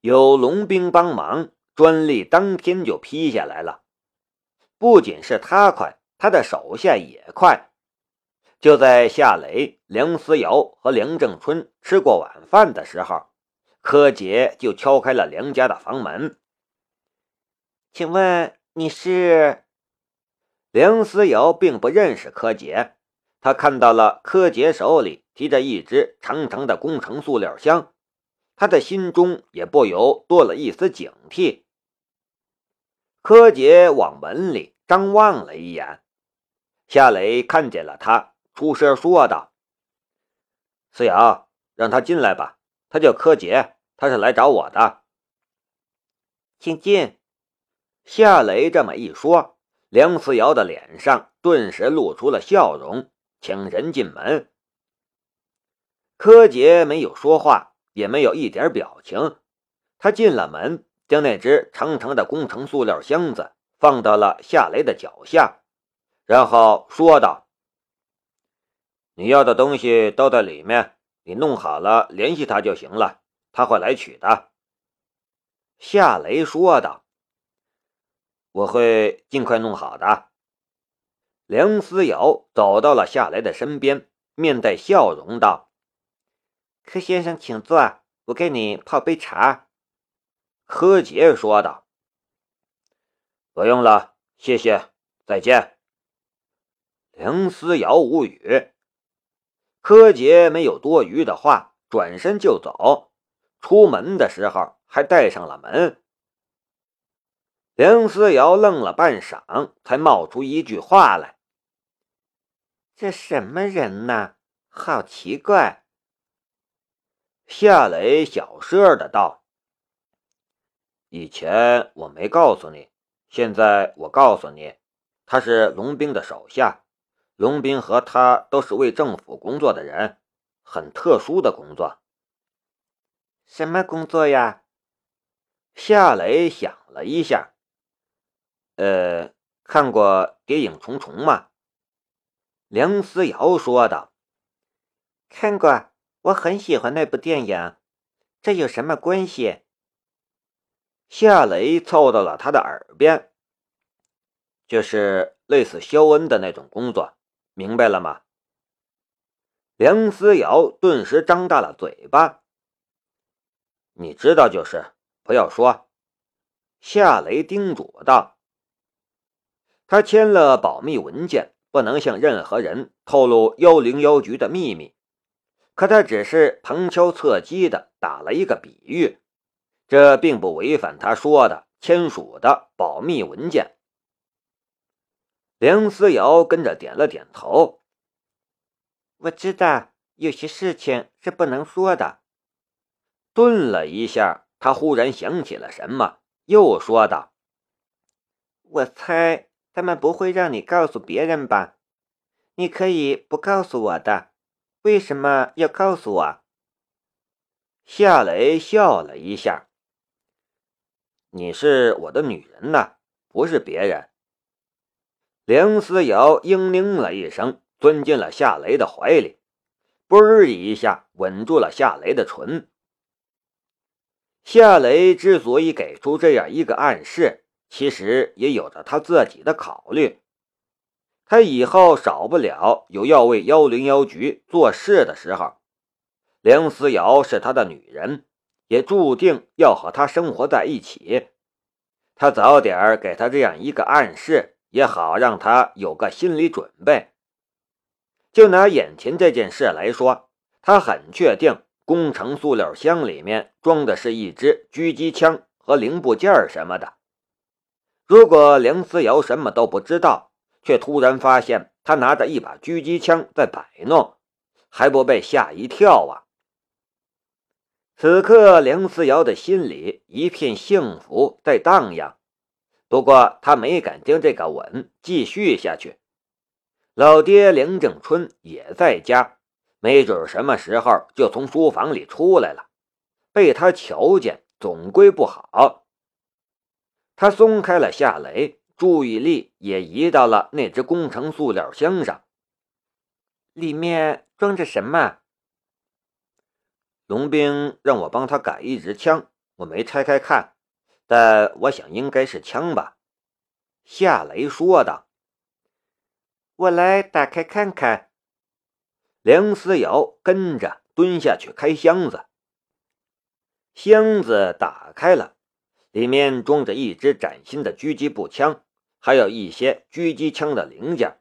有龙兵帮忙，专利当天就批下来了。不仅是他快，他的手下也快。就在夏雷、梁思瑶和梁正春吃过晚饭的时候，柯洁就敲开了梁家的房门。请问你是？梁思瑶并不认识柯洁，他看到了柯洁手里提着一只长长的工程塑料箱，他的心中也不由多了一丝警惕。柯洁往门里张望了一眼，夏雷看见了他，出声说道：“思瑶，让他进来吧，他叫柯洁，他是来找我的，请进。”夏雷这么一说，梁思瑶的脸上顿时露出了笑容，请人进门。柯洁没有说话，也没有一点表情。他进了门，将那只长长的工程塑料箱子放到了夏雷的脚下，然后说道：“你要的东西都在里面，你弄好了联系他就行了，他会来取的。”夏雷说道。我会尽快弄好的。梁思瑶走到了夏雷的身边，面带笑容道：“柯先生，请坐，我给你泡杯茶。”柯洁说道：“不用了，谢谢，再见。”梁思瑶无语。柯洁没有多余的话，转身就走。出门的时候还带上了门。梁思瑶愣了半晌，才冒出一句话来：“这什么人呢？好奇怪。”夏雷小声的道：“以前我没告诉你，现在我告诉你，他是龙兵的手下，龙兵和他都是为政府工作的人，很特殊的工作。什么工作呀？”夏雷想了一下。呃，看过《谍影重重》吗？梁思瑶说道：“看过，我很喜欢那部电影。这有什么关系？”夏雷凑到了他的耳边：“就是类似肖恩的那种工作，明白了吗？”梁思瑶顿时张大了嘴巴：“你知道就是，不要说。”夏雷叮嘱道。他签了保密文件，不能向任何人透露幺零幺局的秘密。可他只是旁敲侧击的打了一个比喻，这并不违反他说的签署的保密文件。梁思瑶跟着点了点头。我知道有些事情是不能说的。顿了一下，他忽然想起了什么，又说道：“我猜。”他们不会让你告诉别人吧？你可以不告诉我的，为什么要告诉我？夏雷笑了一下：“你是我的女人呐，不是别人。”梁思瑶嘤咛了一声，钻进了夏雷的怀里，啵一下吻住了夏雷的唇。夏雷之所以给出这样一个暗示。其实也有着他自己的考虑，他以后少不了有要为幺零幺局做事的时候。梁思瑶是他的女人，也注定要和他生活在一起。他早点给他这样一个暗示，也好让他有个心理准备。就拿眼前这件事来说，他很确定工程塑料箱里面装的是一支狙击枪和零部件什么的。如果梁思瑶什么都不知道，却突然发现他拿着一把狙击枪在摆弄，还不被吓一跳啊？此刻梁思瑶的心里一片幸福在荡漾，不过他没敢将这个吻继续下去。老爹梁正春也在家，没准什么时候就从书房里出来了，被他瞧见总归不好。他松开了夏雷，注意力也移到了那只工程塑料箱上。里面装着什么？龙兵让我帮他改一支枪，我没拆开看，但我想应该是枪吧。”夏雷说道。“我来打开看看。”梁思瑶跟着蹲下去开箱子。箱子打开了，里面装着一支崭新的狙击步枪，还有一些狙击枪的零件、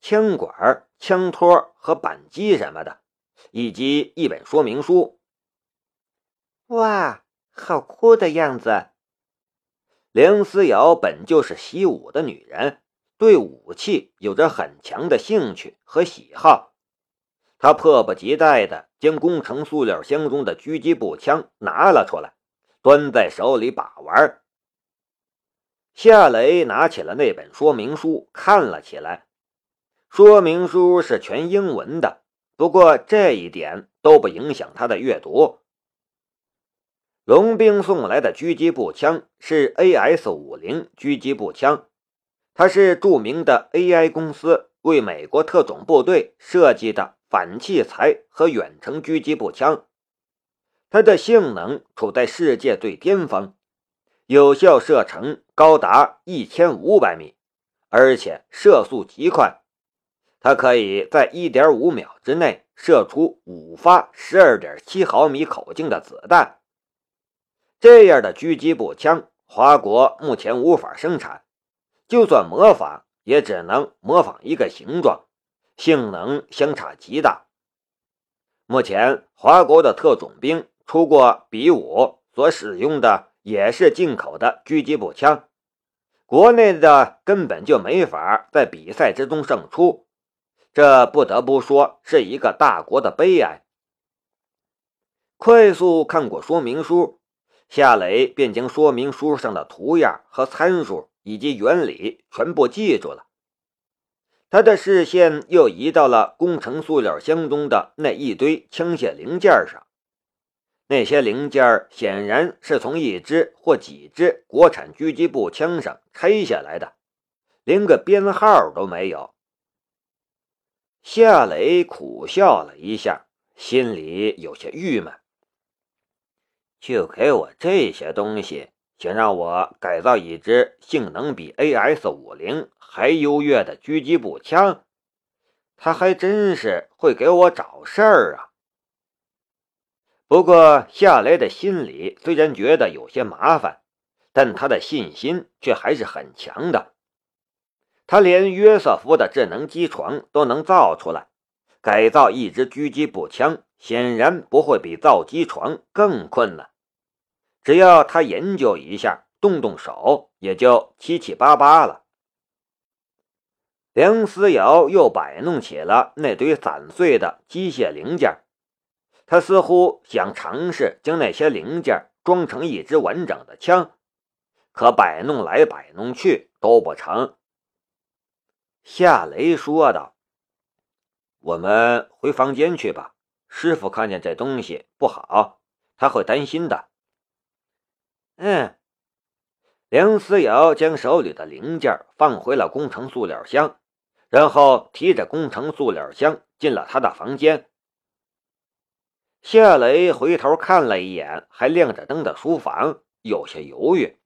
枪管、枪托和扳机什么的，以及一本说明书。哇，好酷的样子！梁思瑶本就是习武的女人，对武器有着很强的兴趣和喜好。她迫不及待地将工程塑料箱中的狙击步枪拿了出来，端在手里把玩。夏雷拿起了那本说明书，看了起来。说明书是全英文的，不过这一点都不影响他的阅读。龙兵送来的狙击步枪是 AS 五零狙击步枪，它是著名的 AI 公司为美国特种部队设计的反器材和远程狙击步枪，它的性能处在世界最巅峰，有效射程高达一千五百米，而且射速极快，它可以在一点五秒之内射出五发十二点七毫米口径的子弹。这样的狙击步枪，华国目前无法生产，就算模仿，也只能模仿一个形状，性能相差极大。目前，华国的特种兵出过比武，所使用的也是进口的狙击步枪，国内的根本就没法在比赛之中胜出，这不得不说是一个大国的悲哀。快速看过说明书。夏雷便将说明书上的图样和参数以及原理全部记住了。他的视线又移到了工程塑料箱中的那一堆枪械零件上。那些零件显然是从一支或几支国产狙击步枪上拆下来的，连个编号都没有。夏雷苦笑了一下，心里有些郁闷。就给我这些东西，想让我改造一支性能比 AS 五零还优越的狙击步枪，他还真是会给我找事儿啊！不过夏雷的心里虽然觉得有些麻烦，但他的信心却还是很强的。他连约瑟夫的智能机床都能造出来，改造一支狙击步枪。显然不会比造机床更困难，只要他研究一下，动动手，也就七七八八了。梁思瑶又摆弄起了那堆散碎的机械零件，他似乎想尝试将那些零件装成一支完整的枪，可摆弄来摆弄去都不成。夏雷说道：“我们回房间去吧。”师傅看见这东西不好，他会担心的。嗯，梁思瑶将手里的零件放回了工程塑料箱，然后提着工程塑料箱进了他的房间。夏雷回头看了一眼还亮着灯的书房，有些犹豫。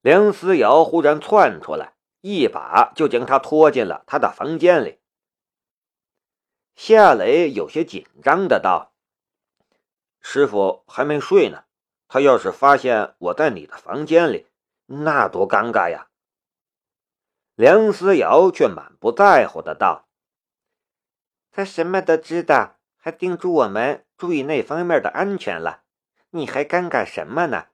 梁思瑶忽然窜出来，一把就将他拖进了他的房间里。夏雷有些紧张的道：“师傅还没睡呢，他要是发现我在你的房间里，那多尴尬呀。”梁思瑶却满不在乎的道：“他什么都知道，还叮嘱我们注意那方面的安全了，你还尴尬什么呢？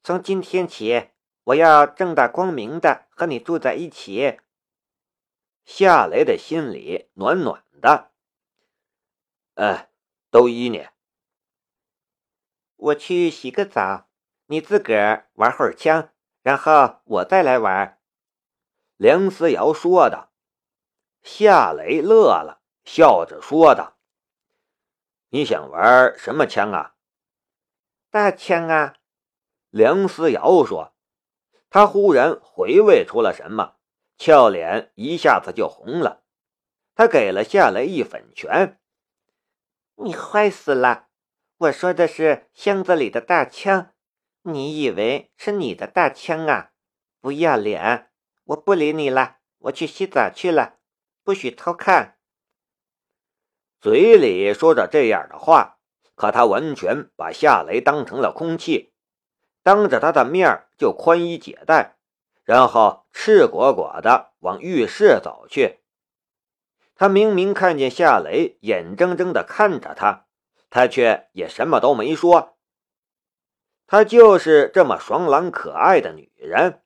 从今天起，我要正大光明的和你住在一起。”夏雷的心里暖暖的。哎，都依你。我去洗个澡，你自个儿玩会儿枪，然后我再来玩。”梁思瑶说道。夏雷乐了，笑着说道：“你想玩什么枪啊？”“大枪啊！”梁思瑶说。他忽然回味出了什么，俏脸一下子就红了。他给了夏雷一粉拳。你坏死了！我说的是箱子里的大枪，你以为是你的大枪啊？不要脸！我不理你了，我去洗澡去了，不许偷看。嘴里说着这样的话，可他完全把夏雷当成了空气，当着他的面就宽衣解带，然后赤果果的往浴室走去。他明明看见夏雷眼睁睁的看着他，他却也什么都没说。她就是这么爽朗可爱的女人。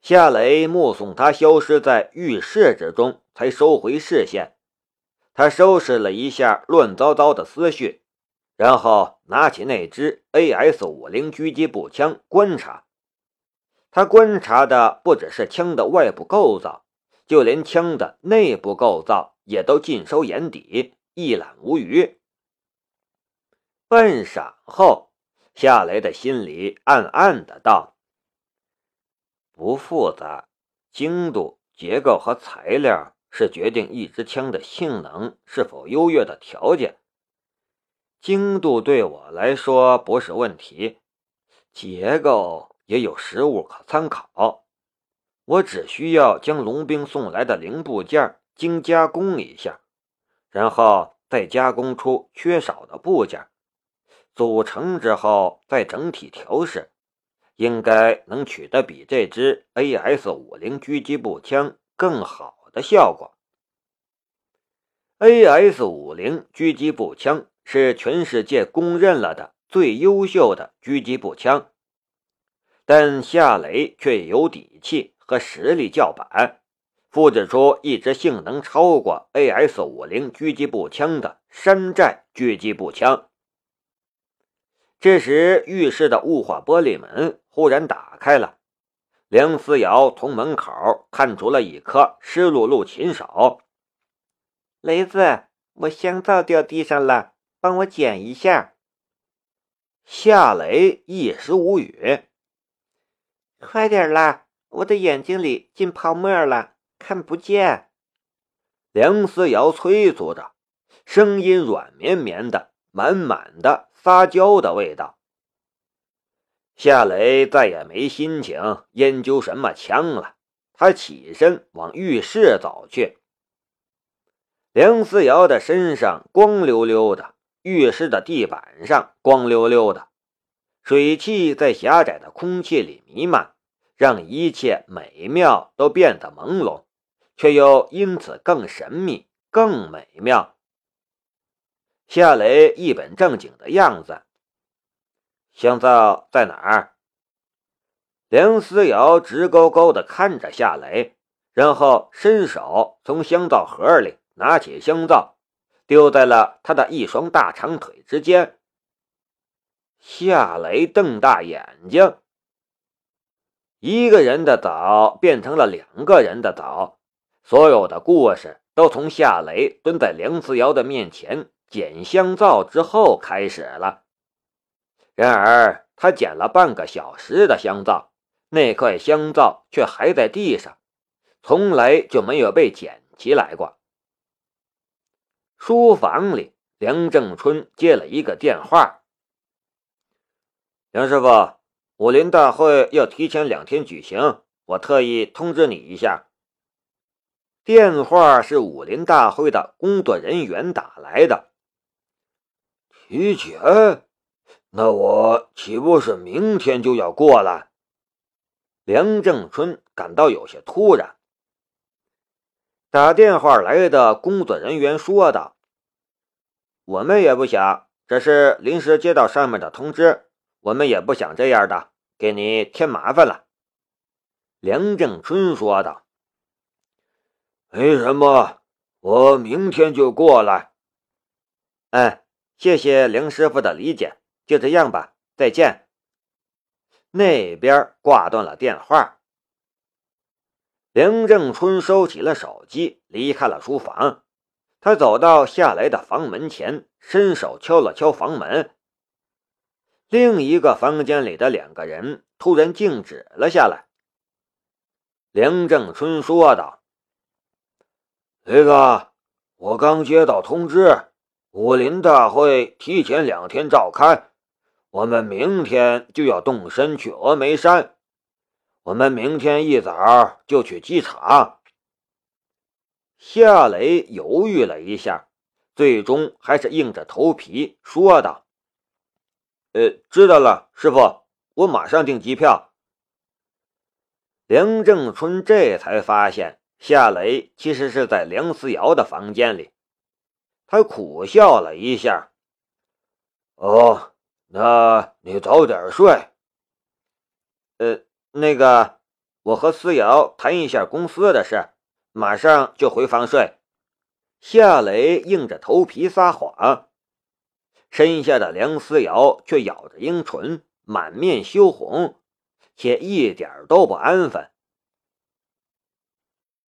夏雷目送她消失在浴室之中，才收回视线。他收拾了一下乱糟糟的思绪，然后拿起那支 AS 五零狙击步枪观察。他观察的不只是枪的外部构造，就连枪的内部构造也都尽收眼底，一览无余。半晌后，夏雷的心里暗暗的道：“不复杂，精度、结构和材料。”是决定一支枪的性能是否优越的条件。精度对我来说不是问题，结构也有实物可参考。我只需要将龙兵送来的零部件精加工一下，然后再加工出缺少的部件，组成之后再整体调试，应该能取得比这支 AS 五零狙击步枪更好。的效果。AS 五零狙击步枪是全世界公认了的最优秀的狙击步枪，但夏雷却有底气和实力叫板，复制出一支性能超过 AS 五零狙击步枪的山寨狙击步枪。这时，浴室的雾化玻璃门忽然打开了。梁思瑶从门口探出了一颗湿漉漉琴手。雷子，我香皂掉地上了，帮我捡一下。夏雷一时无语。快点啦，我的眼睛里进泡沫了，看不见。梁思瑶催促着，声音软绵绵的，满满的撒娇的味道。夏雷再也没心情研究什么枪了，他起身往浴室走去。梁思瑶的身上光溜溜的，浴室的地板上光溜溜的，水汽在狭窄的空气里弥漫，让一切美妙都变得朦胧，却又因此更神秘、更美妙。夏雷一本正经的样子。香皂在哪儿？梁思瑶直勾勾地看着夏雷，然后伸手从香皂盒里拿起香皂，丢在了他的一双大长腿之间。夏雷瞪大眼睛，一个人的澡变成了两个人的澡，所有的故事都从夏雷蹲在梁思瑶的面前捡香皂之后开始了。然而，他捡了半个小时的香皂，那块香皂却还在地上，从来就没有被捡起来过。书房里，梁正春接了一个电话：“梁师傅，武林大会要提前两天举行，我特意通知你一下。”电话是武林大会的工作人员打来的。提前。那我岂不是明天就要过来？梁正春感到有些突然。打电话来的工作人员说道：“我们也不想，只是临时接到上面的通知，我们也不想这样的，给你添麻烦了。”梁正春说道：“没什么，我明天就过来。”哎，谢谢梁师傅的理解。就这样吧，再见。那边挂断了电话。梁正春收起了手机，离开了书房。他走到下来的房门前，伸手敲了敲房门。另一个房间里的两个人突然静止了下来。梁正春说道：“雷哥，我刚接到通知，武林大会提前两天召开，我们明天就要动身去峨眉山。我们明天一早就去机场。夏雷犹豫了一下，最终还是硬着头皮说道：“呃，知道了，师傅，我马上订机票。”梁正春这才发现夏雷其实是在梁思瑶的房间里。他苦笑了一下：“哦，那你早点睡。呃，那个，我和思瑶谈一下公司的事，马上就回房睡。”夏雷硬着头皮撒谎，身下的梁思瑶却咬着樱唇，满面羞红，且一点都不安分。